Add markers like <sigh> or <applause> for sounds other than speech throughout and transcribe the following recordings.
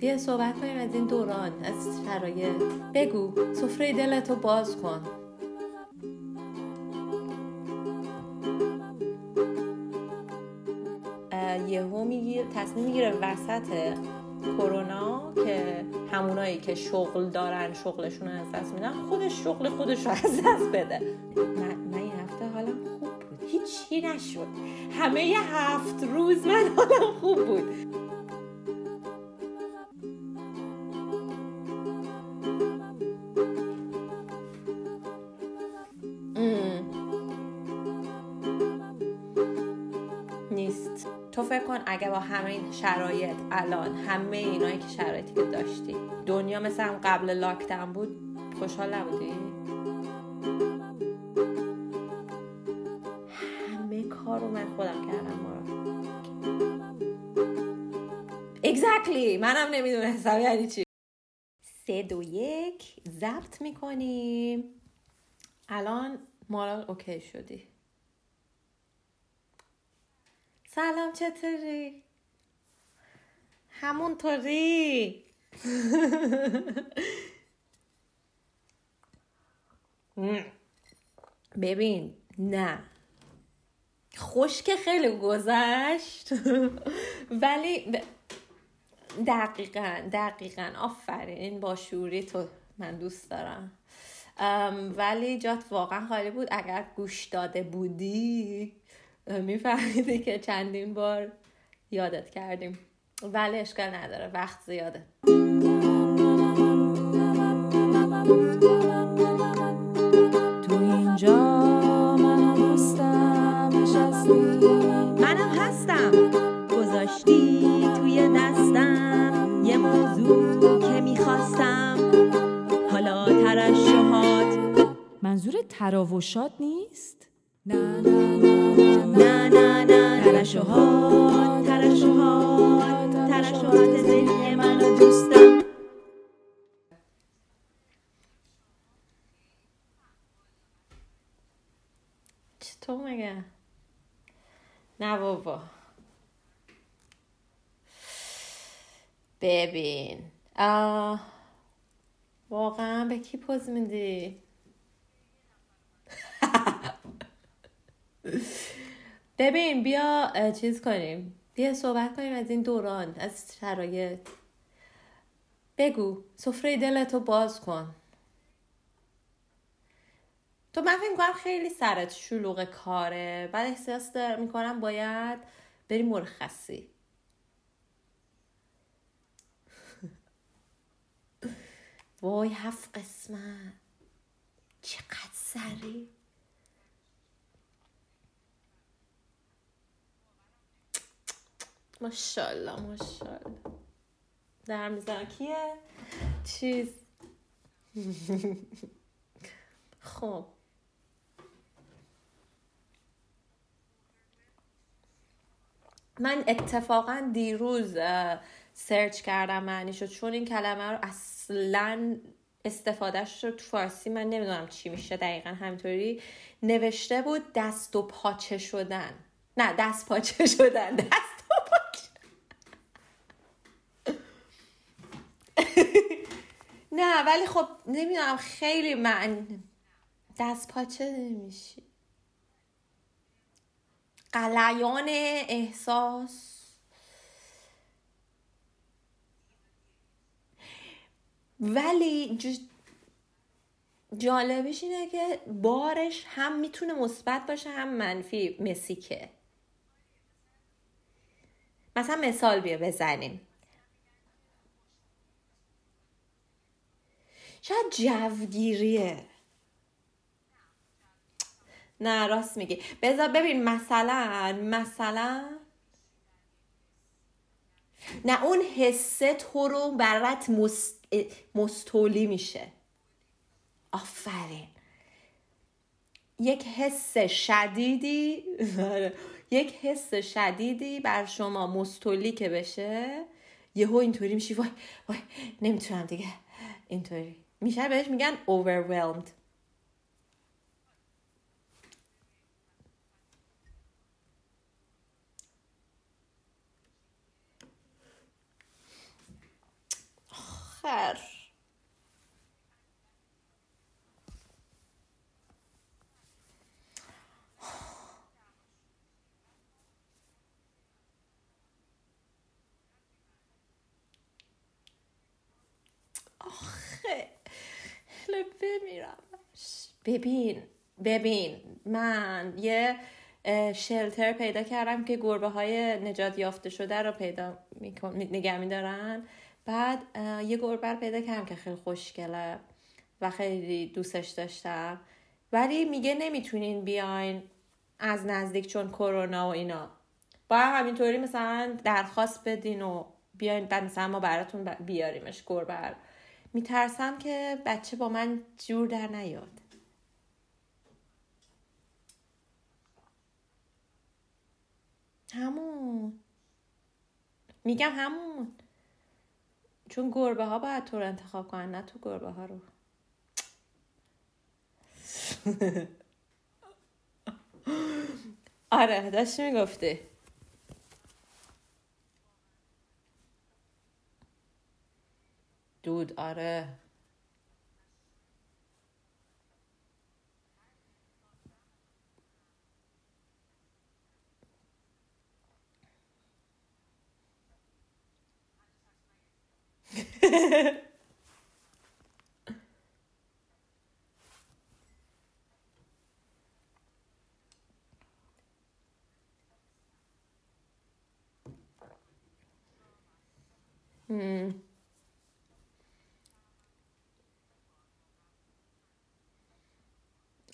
بیا صحبت کنیم از این دوران. از شرایط. بگو. سفره دلتو باز کن. یهو میگیر تصمیم می‌گیره وسط کرونا که همونایی که شغل دارن شغلشون رو از دست میدن خودش شغل خودش رو از دست بده. من, این هفته حالم خوب بود. هیچی نشد. همه یه هفت روز من حالم خوب بود. این شرایط الان همه اینایی که شرایطی که داشتی. دنیا مثل هم قبل لاکداون بود. خوشحال نبودی؟ همه کار رو من خودم کردم مارا exactly! منم نمی‌دونستم یعنی چی. سه دو یک ضبط می‌کنیم. الان مارال اوکی شدی. سلام چطوری؟ همونطوری <laughs> ببین نه. خوش خیلی گذشت. <laughs> ولی دقیقا دقیقا. آفرین با شوری تو من دوست دارم. ولی جات واقعا خالی بود. اگر گوش داده بودی میفهمیدی که چندین بار یادت کردیم. ولی اشکال نداره. وقت زیاده. تو اینجا منم هستم نشستی. منم هستم. گذاشتی توی دستم یه موضوع که می‌خواستم. حالا ترشحات. منظور تراوشات نیست؟ نه نه نه ترشحات ترشحات ترشحات ذهنی منو دوستم چطور مگه؟ نه بابا. ببین آه. واقعا به کی پوز میدی؟ ببین بیا چیز کنیم. بیا صحبت کنیم از این دوران از شرایط. بگو سفره دلتو باز کن. تو من فکر کنم خیلی سرت شلوغ کاره بعد احساس می‌کنم باید بری مرخصی. <laughs> وای هفت قسمت. چقدر سری ماشاءالله ماشاءالله. در می‌زنم. کیه؟ چیز. <laughs> خب. من اتفاقا دیروز سرچ کردم معنیشو چون این کلمه رو اصلا استفادهش رو تو فارسی من نمی‌دونم چی میشه دقیقا همینطوری. نوشته بود دست و پاچه شدن. نه دست پاچه <laughs> شدن. دست و پاچه <laughs> نه ولی خب نمی‌دونم خیلی من دست پاچه نمیشی. قلیان احساس. ولی جالبش اینه که بارش هم می‌تونه مثبت باشه هم منفی مسیکه مثلا مثال بیا بزنیم. شاید جوگیریه. نه راست میگی. بذار ببین مثلا مثلا نه اون حسه تو رو برات مست... مستولی میشه. آفرین. یک حس شدیدی یک حس شدیدی بر شما مستولی که بشه. یهو اینطوری میشی. وای وای نمی‌تونم دیگه. اینطوری. میشه بهش میگن overwhelmed. آخر آخه <laughs> بمیرم. ببین ببین من یه شلتر پیدا کردم که گربه های نجات یافته شده رو پیدا نگه میدارن. بعد یه گربه رو پیدا کردم که خیلی خوشگله و خیلی دوستش داشتم. ولی میگه نمی‌تونین بیاین از نزدیک چون کرونا و اینا. با همینطوری مثلا درخواست بدین و بیاین مثلا ما براتون بیاریمش گربه میترسم که بچه با من جور در نیاد. همون. میگم همون. چون گربه ها باید تو رو انتخاب کنن نه تو گربه ها رو. <laughs> آره داشتی می‌گفتی. دود آره <laughs>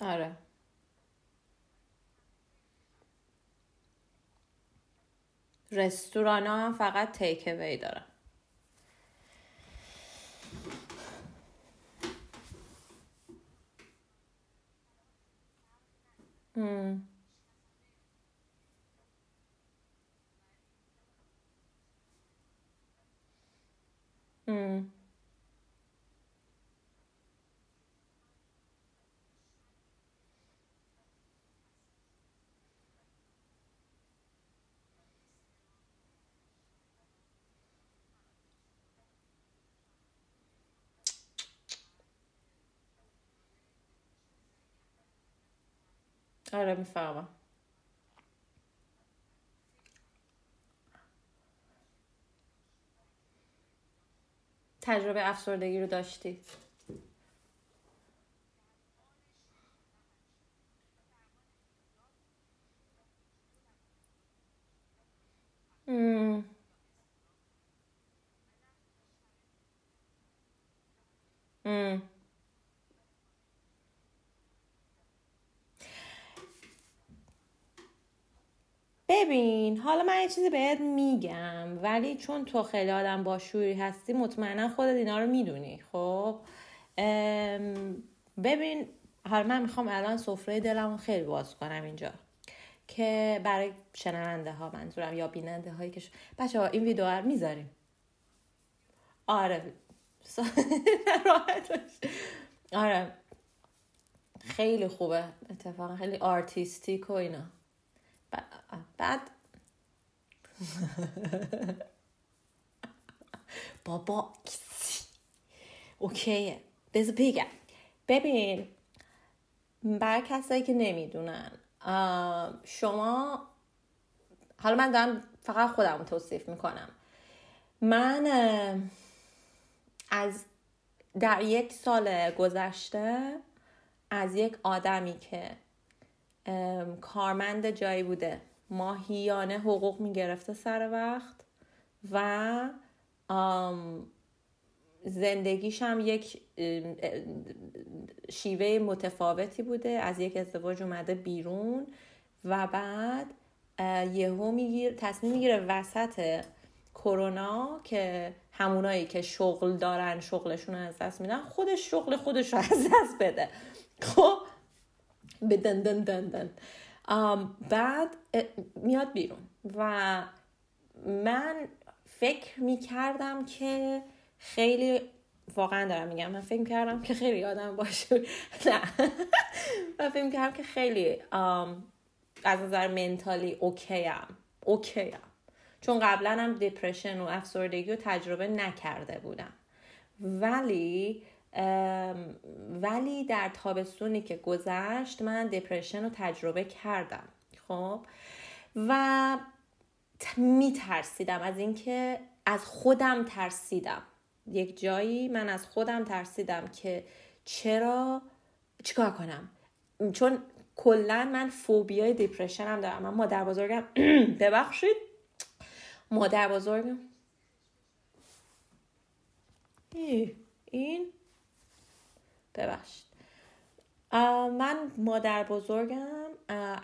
آره رستوران هم فقط تیک وی دارن ام. ام. آره می‌فهمم تجربه افسردگی رو داشتی ام. ام. ببین حالا من یه چیزی بهت میگم ولی چون تو خیلی آدم باشوری هستی مطمئنا خودت اینا رو می‌دونی خب؟ ببین حالا من می‌خوام الان سفره دلم خیلی باز کنم اینجا که برای شنونده ها منظورم یا بیننده هایی که ش... بچه ها این ویدیو رو می‌ذاریم. آره. <laughs> آره. خیلی خوبه. اتفاقا خیلی آرتیستیک و اینا. بعد بابا اوکیه بذار بگم ببین برای کسایی که نمی‌دونن شما حالا من دارم فقط خودم توصیف می‌کنم. من از در یک سال گذشته از یک آدمی که کارمند جایی بوده. ماهیانه حقوق می‌گرفته سر وقت و زندگیش هم یک شیوه متفاوتی بوده. از یک ازدواج اومده بیرون و بعد یهو میگیر تصمیم می‌گیره وسط کرونا که همونایی که شغل دارن شغلشون رو از دست میدن خودش شغل خودش رو از دست بده. خب به دن دن دن بعد میاد بیرون. و من فکر می‌کردم که خیلی واقعا دارم میگم. من فکر کردم که خیلی آدم باشه. نه. <laughs> من فکر کردم که خیلی از نظر mentally OK ام OK ام چون قبلا هم depression و افسردگی رو تجربه نکرده بودم. ولی ولی در تابستونی که گذشت من دپرشن رو تجربه کردم خب؟ و میترسیدم از اینکه از خودم ترسیدم. یک جایی من از خودم ترسیدم که چرا؟ چیکار کنم؟ چون کلا من فوبیای دپرشن هم دارم. من مادر بزرگم <clears throat> ببخشید. مادر بزرگم. این ببخشید. من مادر بزرگم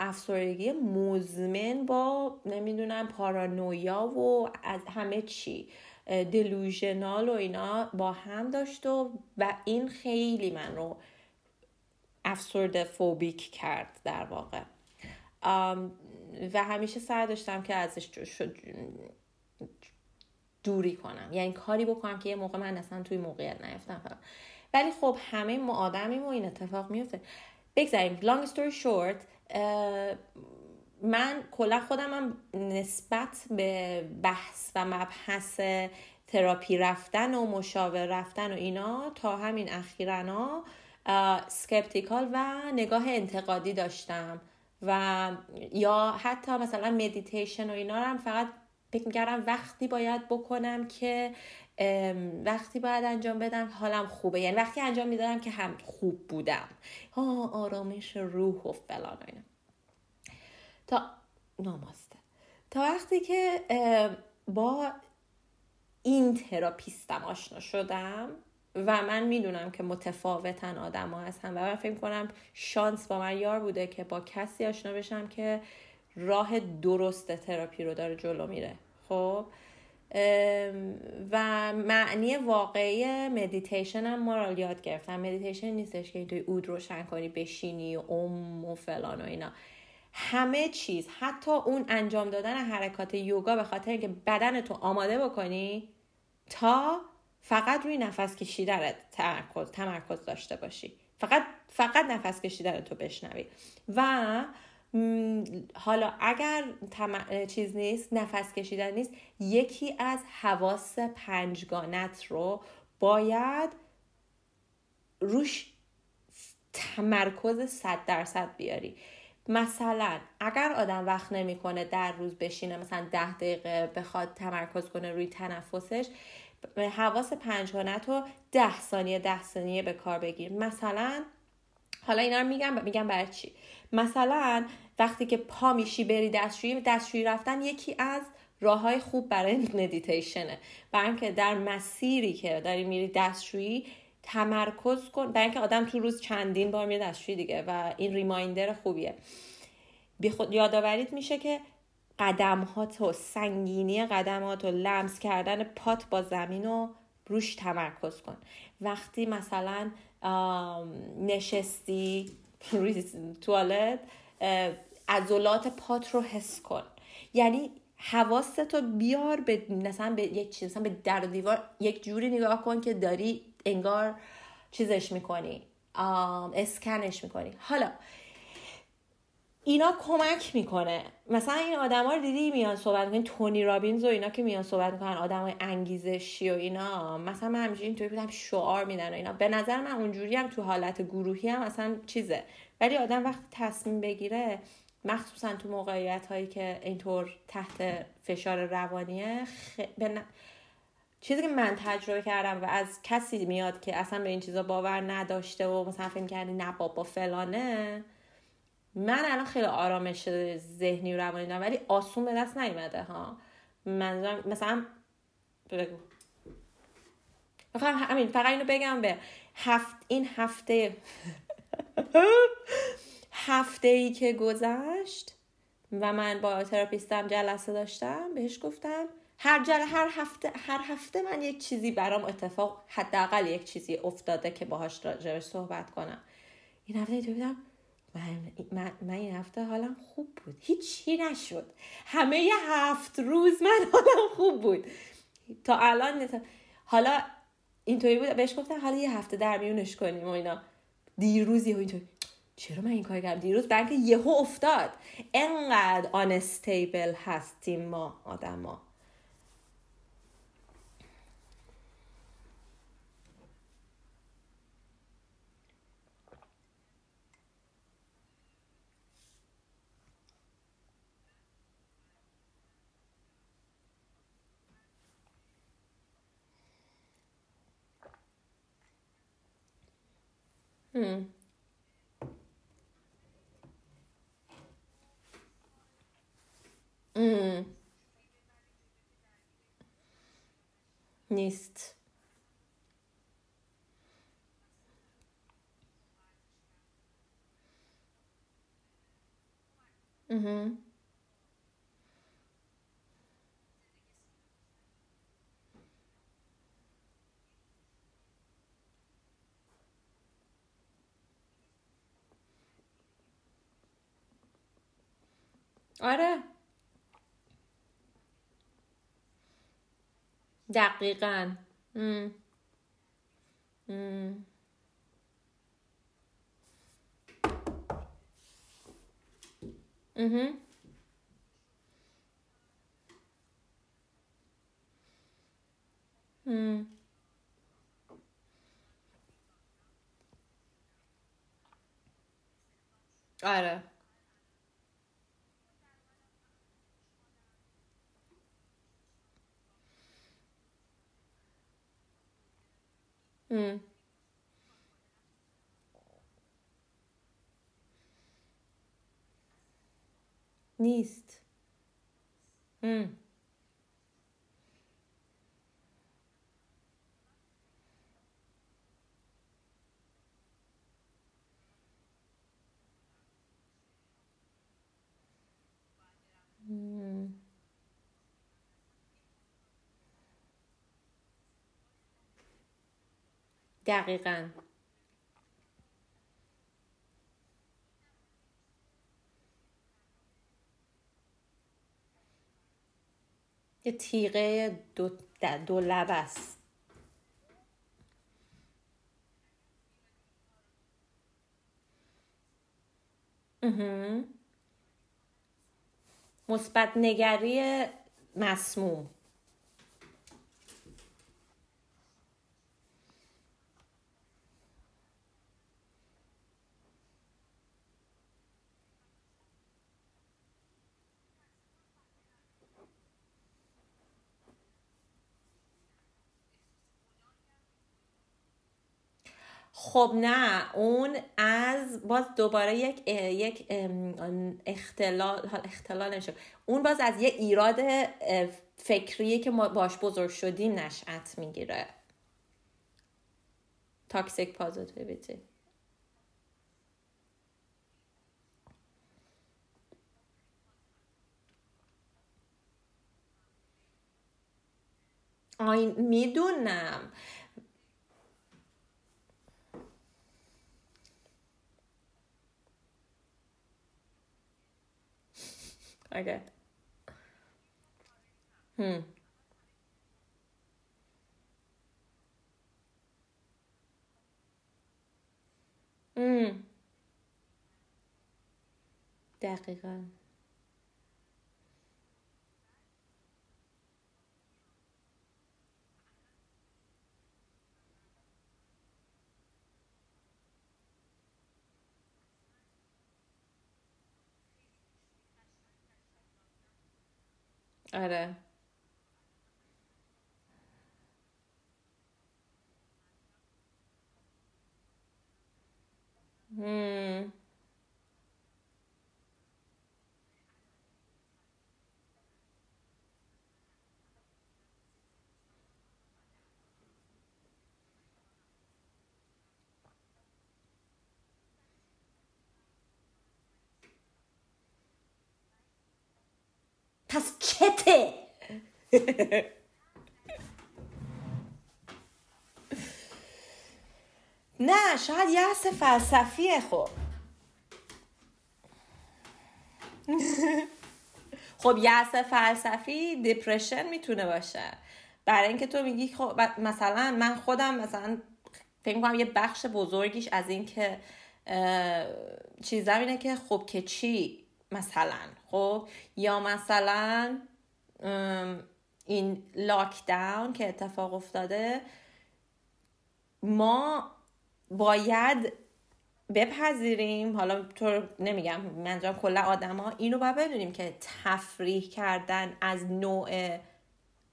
افسردگی مزمن با نمی‌دونم پارانویا و از همه چی دلوژنال و اینا با هم داشت و و این خیلی من رو افسرده فوبیک کرد در واقع. و همیشه سعی داشتم که ازش دوری کنم. یعنی کاری بکنم که یه موقع من اصلا توی موقعیت نیفتم ولی خب همه ما آدمیم و این اتفاق میفته. بگذاریم long story short من کلا خودم نسبت به بحث و مبحث تراپی رفتن و مشاور رفتن و اینا تا همین اخیرانا سکپتیکال و نگاه انتقادی داشتم. و یا حتی مثلا مدیتیشن و اینا رو هم فقط فکر می‌کردم وقتی باید بکنم که وقتی باید انجام بدم حالم خوبه. یعنی وقتی انجام می‌دادم که هم خوب بودم. ها آرامش روح و فلان اینا. تا ناماسته. تا وقتی که با این therapist م آشنا شدم و من می‌دونم که متفاوتن آدم ها هستن و من فکر کنم شانس با من یار بوده که با کسی آشنا بشم که راه درست تراپی رو داره جلو میره. خب؟ و معنی واقعی مدیتیشن هم ما رو یاد گرفتم مدیتیشن نیستش که تو یه عود روشن کنی بشینی و اوم و فلان و اینا. همه چیز حتی اون انجام دادن حرکات یوگا به خاطر اینکه بدن تو آماده بکنی تا فقط روی نفس کشیدن تمرکز تمرکز داشته باشی. فقط فقط نفس کشیدن تو بشنوی. و حالا اگر چیز نیست نفس کشیدن نیست یکی از حواس پنجگانت رو باید روش تمرکز صد درصد بیاری. مثلا اگر آدم وقت نمی‌کنه در روز بشینه مثلا ده دقیقه بخواد تمرکز کنه روی تنفسش حواس پنجگانت رو ده ثانیه ده ثانیه به کار بگیر. مثلا حالا اینا رو میگم میگم برای چی؟ مثلا وقتی که پا میشی بری دستشویی دستشویی رفتن یکی از راه های خوب برای مدیتیشنه. برای اینکه در مسیری که داری میری دستشویی تمرکز کن. برای اینکه آدم تو روز چندین بار میره دستشویی دیگه و این ریمایندر خوبیه. بی خود یادآوریت میشه که قدمهات و سنگینی قدمات و لمس کردن پات با زمین رو روش تمرکز کن. وقتی مثلا نشستی توالت عضلات پات رو حس کن. یعنی حواستو بیار به مثلا به یک چیز مثلا به در دیوار یک جوری نگاه کن که داری انگار چیزش می‌کنی اسکنش می‌کنی. حالا اینا کمک می‌کنه. مثلا این آدما رو دیدی میان صحبت می‌کنن تونی رابینز و اینا که میان صحبت می‌کنن آدمای انگیزشی و اینا. مثلا من همیشه اینطوری بودم شعار میدن و اینا. به نظر من اونجوری هم تو حالت گروهی هم مثلا چیزه. ولی آدم وقتی تصمیم بگیره مخصوصا تو موقعیت هایی که اینطور تحت فشار روانیه خ... چیزی که من تجربه کردم و از کسی میاد که اصلا به این چیزا باور نداشته و مثلا فکر کردی نه بابا فلانه من الان خیلی آرامش ذهنی و روانی دارم ولی آسون به دست نیومده ها. منظورم مثلا بگو. همین فقط اینو بگم به هفت این هفته <laughs> هفته ای که گذشت و من با تراپیستم جلسه داشتم بهش گفتم هر جل هر هفته هر هفته من یک چیزی برام اتفاق حداقل یک چیزی افتاده که باهاش راجبش صحبت کنم. این هفته تو من, من, من این هفته حالم خوب بود. هیچی نشد. همه هفت روز من <laughs> حالم خوب بود. تا الان حالا اینطوری بود بهش گفتم حالا یه هفته در میونش کنیم و اینا. دیروز اینطوری چرا من این کار کردم؟ دیروز بلکه یهو افتاد. انقدر آنستیبل هستیم ما آدما. هم. ام. نیست مهم. آره دقیقا ام. ام. مهم. ام. آره ام. نیست ام. دقیقا. یه تیغه دو, دو لب است. مثبت نگری مسموم. خب نه اون از باز دوباره یک یک اختلال اختلال اون باز از یه ایراد فکریه که ما باش بزرگ شدیم نشأت می‌گیره. تاکسیک پازیتیویتی آین می‌دونم. Okay. Hmm. Hmm. دقیقا آره هم. پس چته؟ نه شاید یأس فلسفیه خب. خب یأس فلسفی دپرشن می‌تونه باشه. برای اینکه تو میگی خب مثلا من خودم مثلا فکر کنم یه بخش بزرگیش از این که اینه که خب که چی؟ مثلا خب؟ یا مثلا این لاکداون که اتفاق افتاده ما باید بپذیریم حالا تو نمیگم منظورم کلا آدما اینو باید بدونیم که تفریح کردن از نوع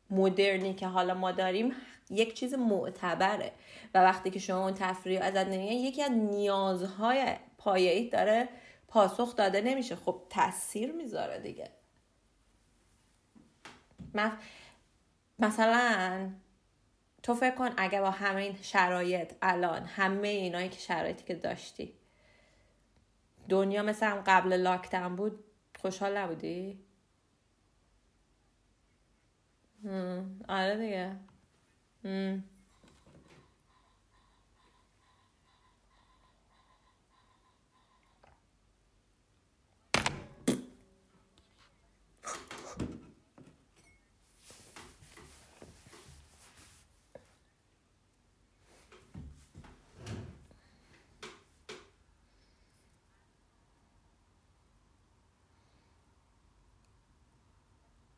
مدرنی که حالا ما داریم یک چیز معتبره. و وقتی که شما اون تفریح ازت نمیگن یکی از نیازهای پایه‌ای داره پاسخ داده نمیشه. خب تاثیر می‌ذاره دیگه. مثلا تو فکر کن اگه با همه این شرایط الان همه اینایی که شرایطی که داشتی. دنیا مثل هم قبل لاکتن بود خوشحال نبودی؟ آره دیگه.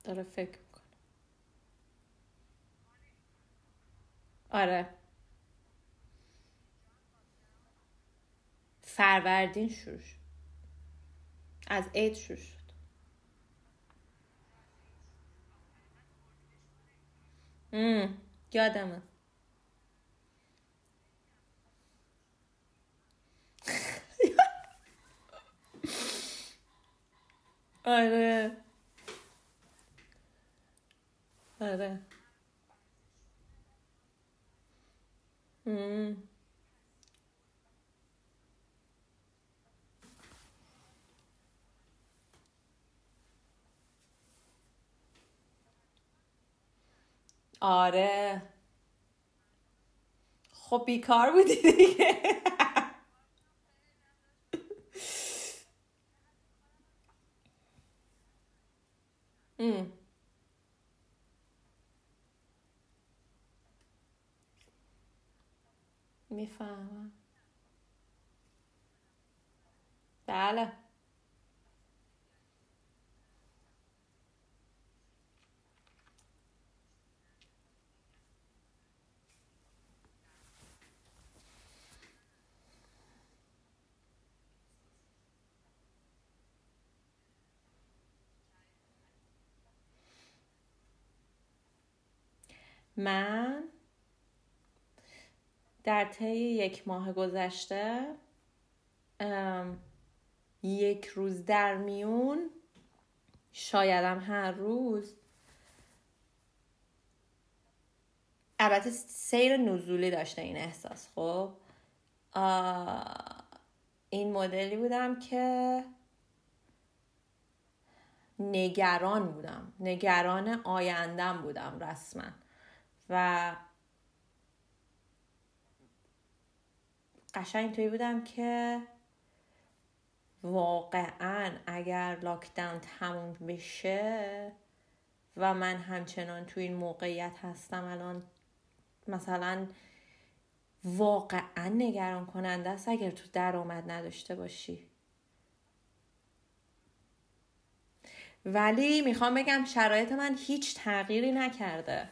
داره فکر می‌کنه. آره. فروردین شروع شد. از عید شروع شد. یادمه. <laughs> آره. آره. آره. خب بیکار بودی دیگه. <laughs> می‌فهمم بله من در طی یک ماه گذشته یک روز در میون شایدم هر روز البته سیر نزولی داشته این احساس خب؟ این مدلی بودم که نگران بودم. نگران آیندم بودم رسما. و قشنگ توی بودم که واقعا اگر لاکداون تموم بشه و من همچنان تو این موقعیت هستم الان مثلا واقعا نگران کننده است اگر تو درآمد نداشته باشی. ولی می‌خوام بگم شرایط من هیچ تغییری نکرده.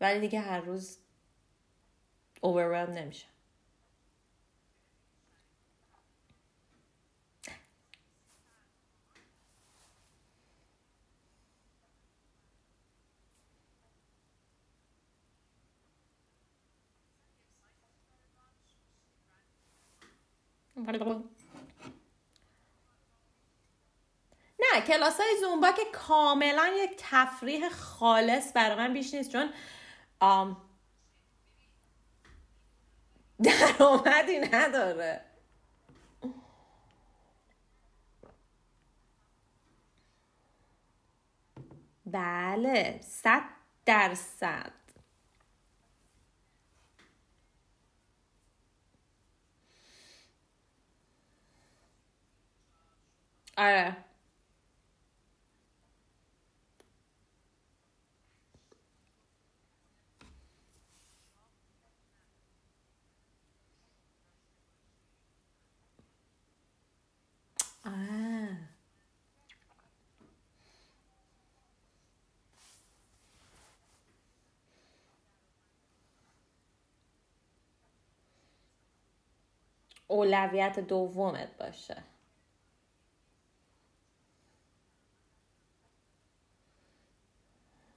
ولی دیگه هر روز overwhelmed نمیشه نه کلاس های زومبا که کاملا یک تفریح خالص برای من بیش نیست چون درآمدی نداره. بله صد درصد. آره اولویت دومت باشه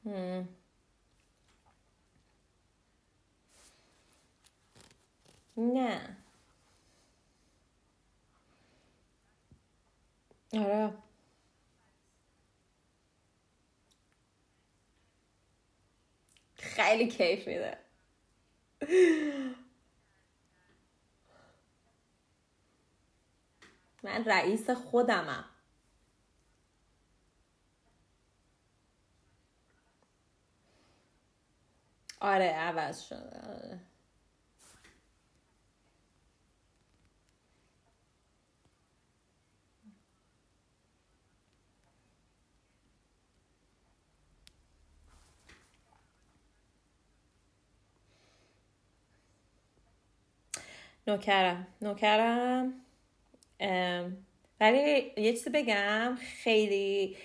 Hmm. نه آره خیلی کیف میده. من رئیس خودمم. آره عوض شده آره. نوکرم نوکرم ولی یه چیزی بگم خیلی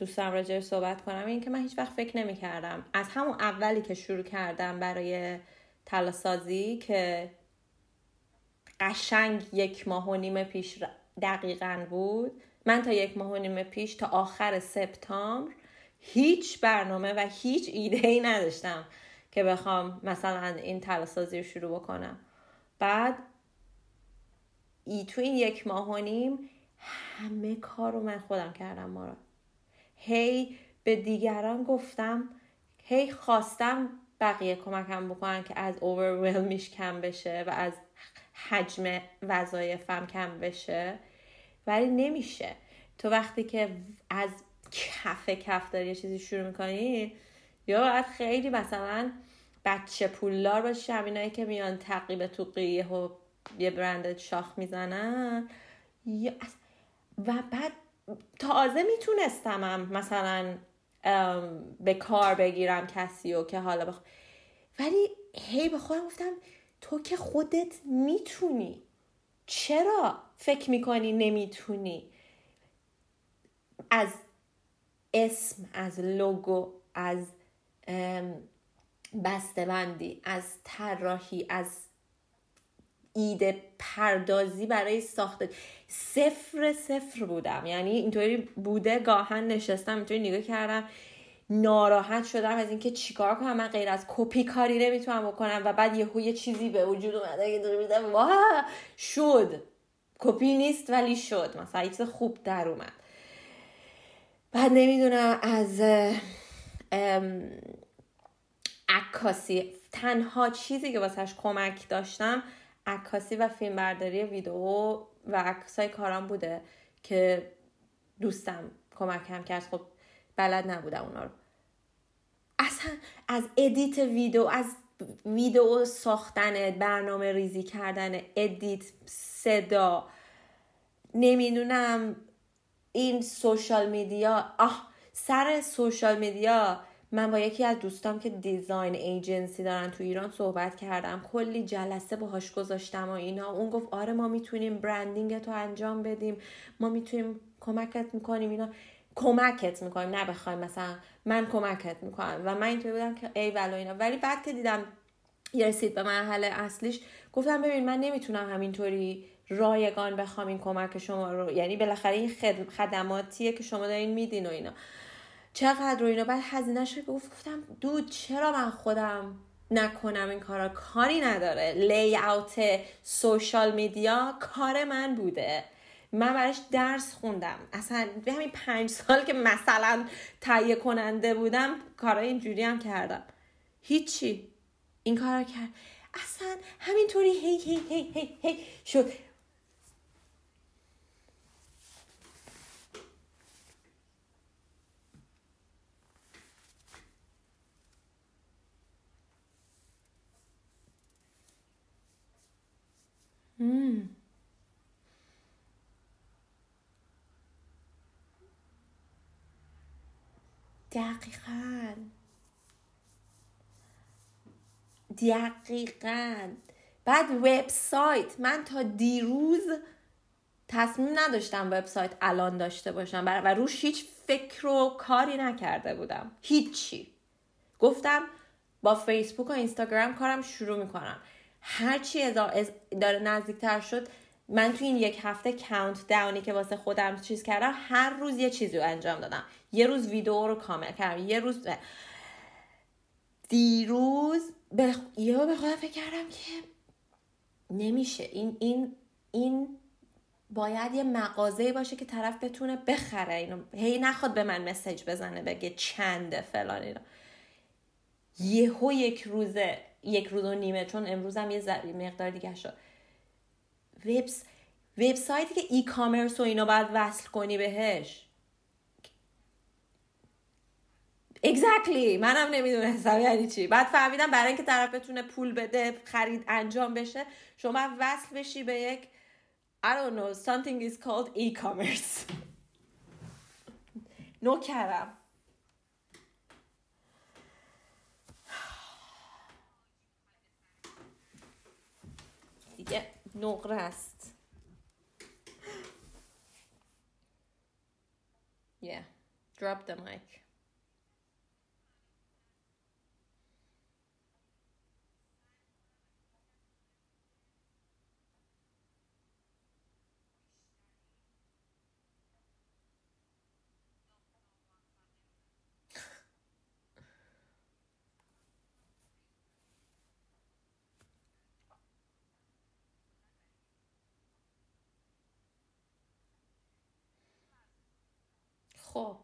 دوستم راجع صحبت کنم این که من هیچ وقت فکر نمی کردم از همون اولی که شروع کردم برای تلاسازی که قشنگ یک ماه و نیم پیش دقیقا بود. من تا یک ماه و نیم پیش تا آخر سپتامبر هیچ برنامه و هیچ ایده ای نداشتم که بخوام مثلا این تلاسازی رو شروع بکنم. بعد ای تو این یک ماه و نیم همه کار رو من خودم کردم ما رو هی به دیگران گفتم هی خواستم بقیه کمکم بکنن که از اوورولمیش کم بشه و از حجم وظایفم کم بشه. ولی نمیشه. تو وقتی که از کف کف داری یه چیزی شروع می‌کنی یا باید خیلی مثلا بچه پولدار باشی همینایی که میان تقیب تو قیه و یه برند شاخ می‌زنن و بعد تازه می‌تونستم مثلا به کار بگیرم کسی و که حالا بخ... ولی هی به خودم گفتم تو که خودت می‌تونی. چرا فکر می‌کنی نمی‌تونی؟ از اسم از لوگو از بسته‌بندی از طراحی از ایده پردازی برای ساخته. صفر صفر بودم. یعنی اینطوری بوده گاهن نشستم اینطوری نگاه کردم. ناراحت شدم از اینکه چیکار کنم. من غیر از کپی کاری نمی‌تونم بکنم و بعد یهو یه چیزی به وجود اومده که میدم واه شد. کپی نیست ولی شد. مثلا چیز خوب در اومد. بعد نمی‌دونم از عکاسی. تنها چیزی که واسهش کمک داشتم عکاسی و فیلمبرداری ویدیو و عکسای کارم بوده که دوستم کمکم کرد. خب بلد نبودم اونا رو. اصلا از edit ویدیو از ویدیو ساختن برنامه ریزی کردن edit صدا نمی‌دونم این social media آه سر social media من با یکی از دوستام که design agency دارن تو ایران صحبت کردم. کلی جلسه باهاش گذاشتم و اینا. اون گفت آره ما می‌تونیم branding تو انجام بدیم. ما می‌تونیم کمکت می‌کنیم اینا. کمکت می‌کنیم. نه بخوایم مثلا من کمکت می‌کنم. و من اینطوری بودم که ای ولو اینا. ولی بعد که دیدم رسید به مرحله اصلیش گفتم ببین من نمی‌تونم همینطوری رایگان بخوام این کمک شما رو. یعنی بالاخره این خدماتیه که شما دارین میدین و اینا. چقدر و اینا. بعد هزینه شد گفتم دود چرا من خودم نکنم این کارا؟ کاری نداره. لی اوت سوشال میدیا کار من بوده. من براش درس خوندم. اصلا به همین پنج سال که مثلا تهیه کننده بودم کارای اینجوری هم کردم. هیچی. این کار کرد. اصلا همینطوری هی هی هی هی هی شد. دقیقا دقیقا بعد وبسایت من تا دیروز تصمیم نداشتم وبسایت الان داشته باشم. و روش هیچ فکر و کاری نکرده بودم. هیچی. گفتم با فیسبوک و اینستاگرام کارم شروع می‌کنم. هرچی داره نزدیکتر شد من تو این یک هفته کاونت داونی که واسه خودم چیز کردم هر روز یه چیزی رو انجام دادم. یه روز ویدیو رو کامل کردم. یه روز دیروز به یهو به خودم فکر کردم که نمیشه. این این این باید یه مغازه باشه که طرف بتونه بخره اینو. هی نخواد به من مسیج بزنه بگه چنده فلان اینا. یهو یک روزه یک روز و نیمه چون امروزم یه مقدار دیگه شد. وبس وبسایتی که ای کامرس و اینا باید وصل کنی بهش. Exactly. منم نمی‌دونستم یعنی چی. بعد فهمیدم برای اینکه طرف بتونه پول بده خرید انجام بشه شما وصل بشی به یک I don't know. Something is called e-commerce. <laughs> نوکرم. دیگه نقره است yeah drop the mic خب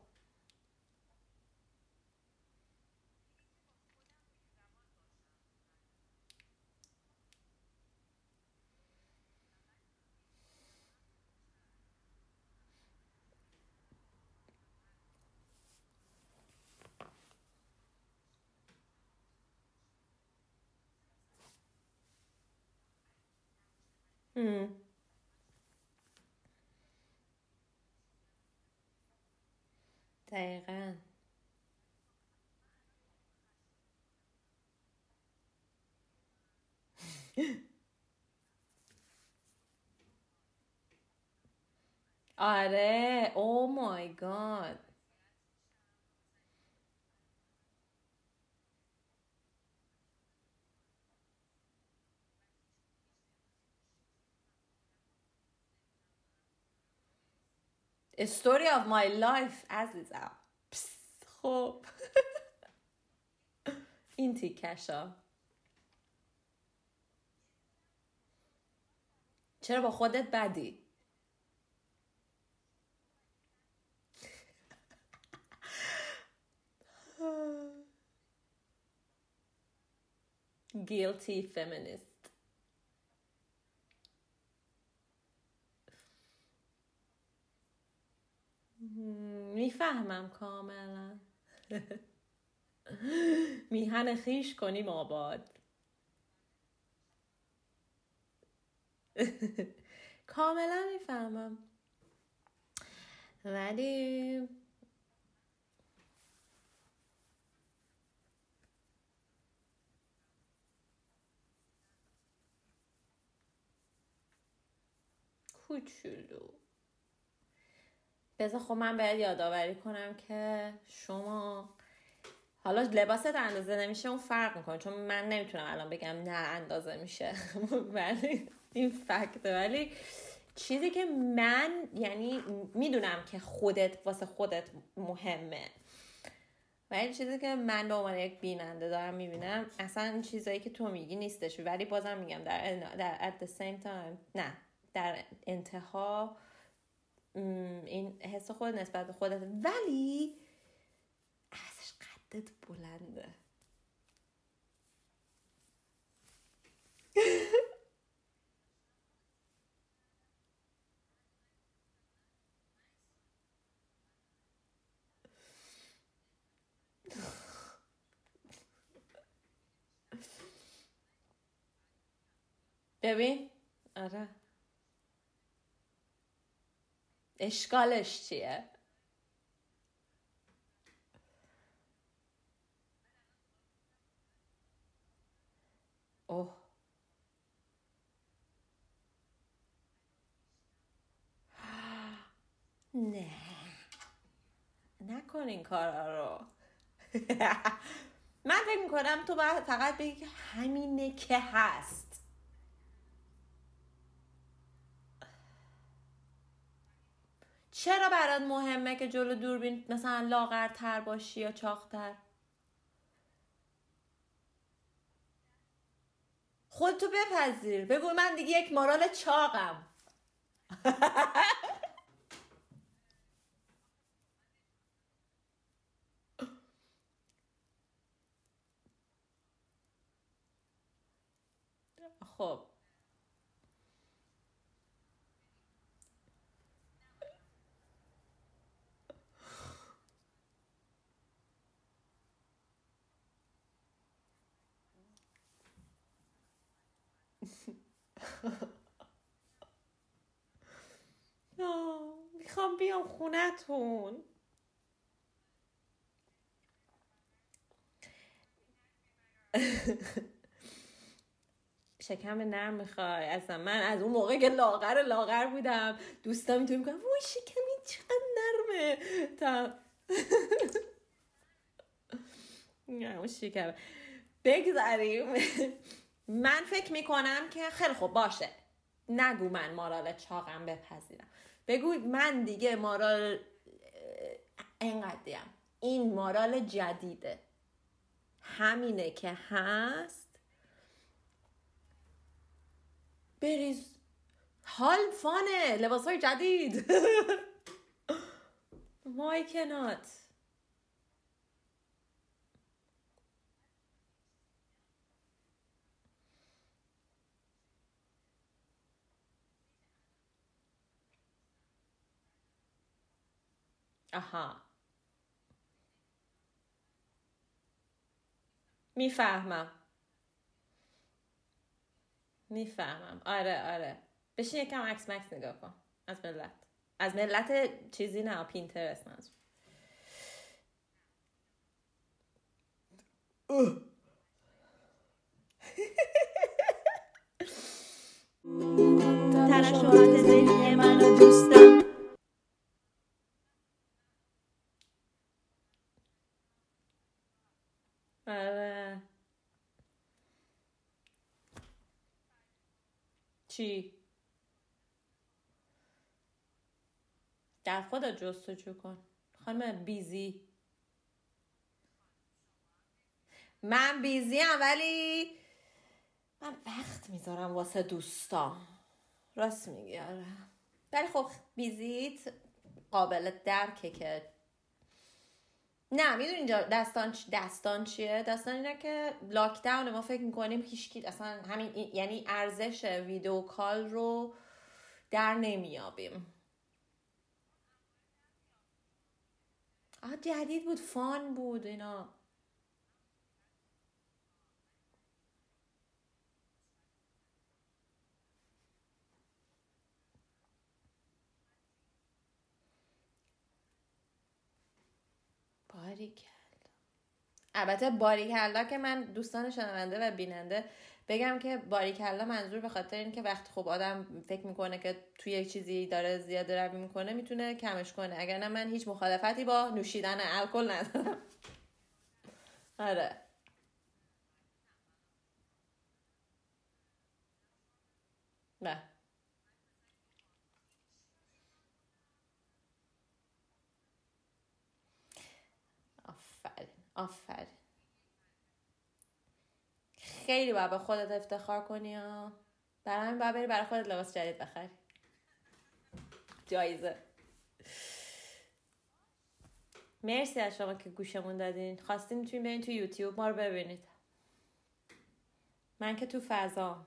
Hmm. دقیقا. <laughs> آره او مای گاد story of my life عزیزم خب <laughs> این تیکشا. چرا با خودت بدی؟ <laughs> Guilty feminist. می‌فهمم کاملا. میهن خیش کنیم آباد. کاملا می‌فهمم. ولی کوچولو. بذار خب من باید یادآوری کنم که شما حالا لباست اندازه نمیشه اون فرق می‌کنه چون من نمی‌تونم الان بگم نه اندازه میشه. <laughs> ولی این فکته ولی چیزی که من یعنی می‌دونم که خودت واسه خودت مهمه. ولی چیزی که من به عنوان یک بیننده دارم می‌بینم اصلا چیزایی که تو میگی نیستش. ولی بازم میگم در, در at the same time نه در انتها این حس خود نسبت به خودت. ولی ازش قدت بلنده. ببین. آره. اشکالش چیه؟ اوه. نه. نکن این کارا رو. <laughs> من فکر می‌کنم تو فقط بگی همینه که هست. چرا برات مهمه که جلو دوربین مثلا لاغرتر باشی یا چاقتر؟ خودتو بپذیر. بگو من دیگه یک مارال چاقم. <laughs> خب. می‌خوام بیام خونتون. شکم نرم می‌خوای. اصلا من از اون موقع که لاغر لاغر بودم دوستان می‌تونیم میگم وای شکم این چقدر نرمه. تا <laughs> اون شکم. بگذاریم. من فکر می‌کنم که خیلی خوب باشه. نگو من مارال چاقم بپذیرم. بگو من دیگه مارال انقدریم این مارال جدیده. همینه که هست. بریز. حال فانه. لباس های جدید <laughs> مای آها می‌فهمم. می‌فهمم. آره آره. بشین یکم عکس مکس نگاه کن. از ملت. از ملت چیزی نه پینترست منظور. ترشحات ذهنی من و آره. چی؟ در خودت جستجو کن. خانم بیزی. من بیزی هم ولی من وقت می‌ذارم واسه دوستان. راست میگی آره. ولی خب بیزیت قابل درکه که نه می‌دونی اینجا دستان دستان چیه؟ داستان اینه که لاکداون ما فکر می‌کنیم هیچکی اصلا همین یعنی ارزش ویدیو کال رو در نمیابیم آه جدید بود فان بود اینا. باریکل البته باریکلا که من دوستان شنونده و بیننده بگم که باریکلا منظور به خاطر این که وقتی خب آدم فکر می‌کنه که توی یک چیزی داره زیاده روی می‌کنه می‌تونه کمش کنه. اگر نه من هیچ مخالفتی با نوشیدن الکل ندارم. <laughs> آره نه آفرین آفرین. خیلی باید به خودت افتخار کنی ها. برای همین باید بری برای خودت لباس جدید بخری. جایزه. مرسی از شما که گوشمون دادین. خواستین می‌تونین برین تو یوتیوب ما رو ببینید. من که تو فضا.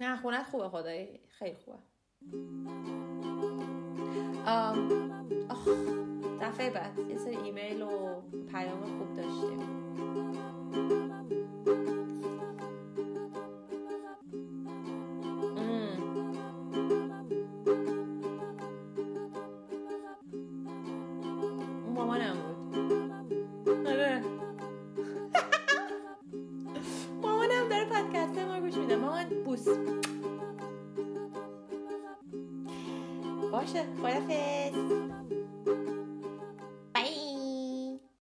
نه خونت خوبه خدایی. خیلی خوبه. آم. آخ. دفعه بعد. یه سری ایمیل و پیام خوب داشتیم.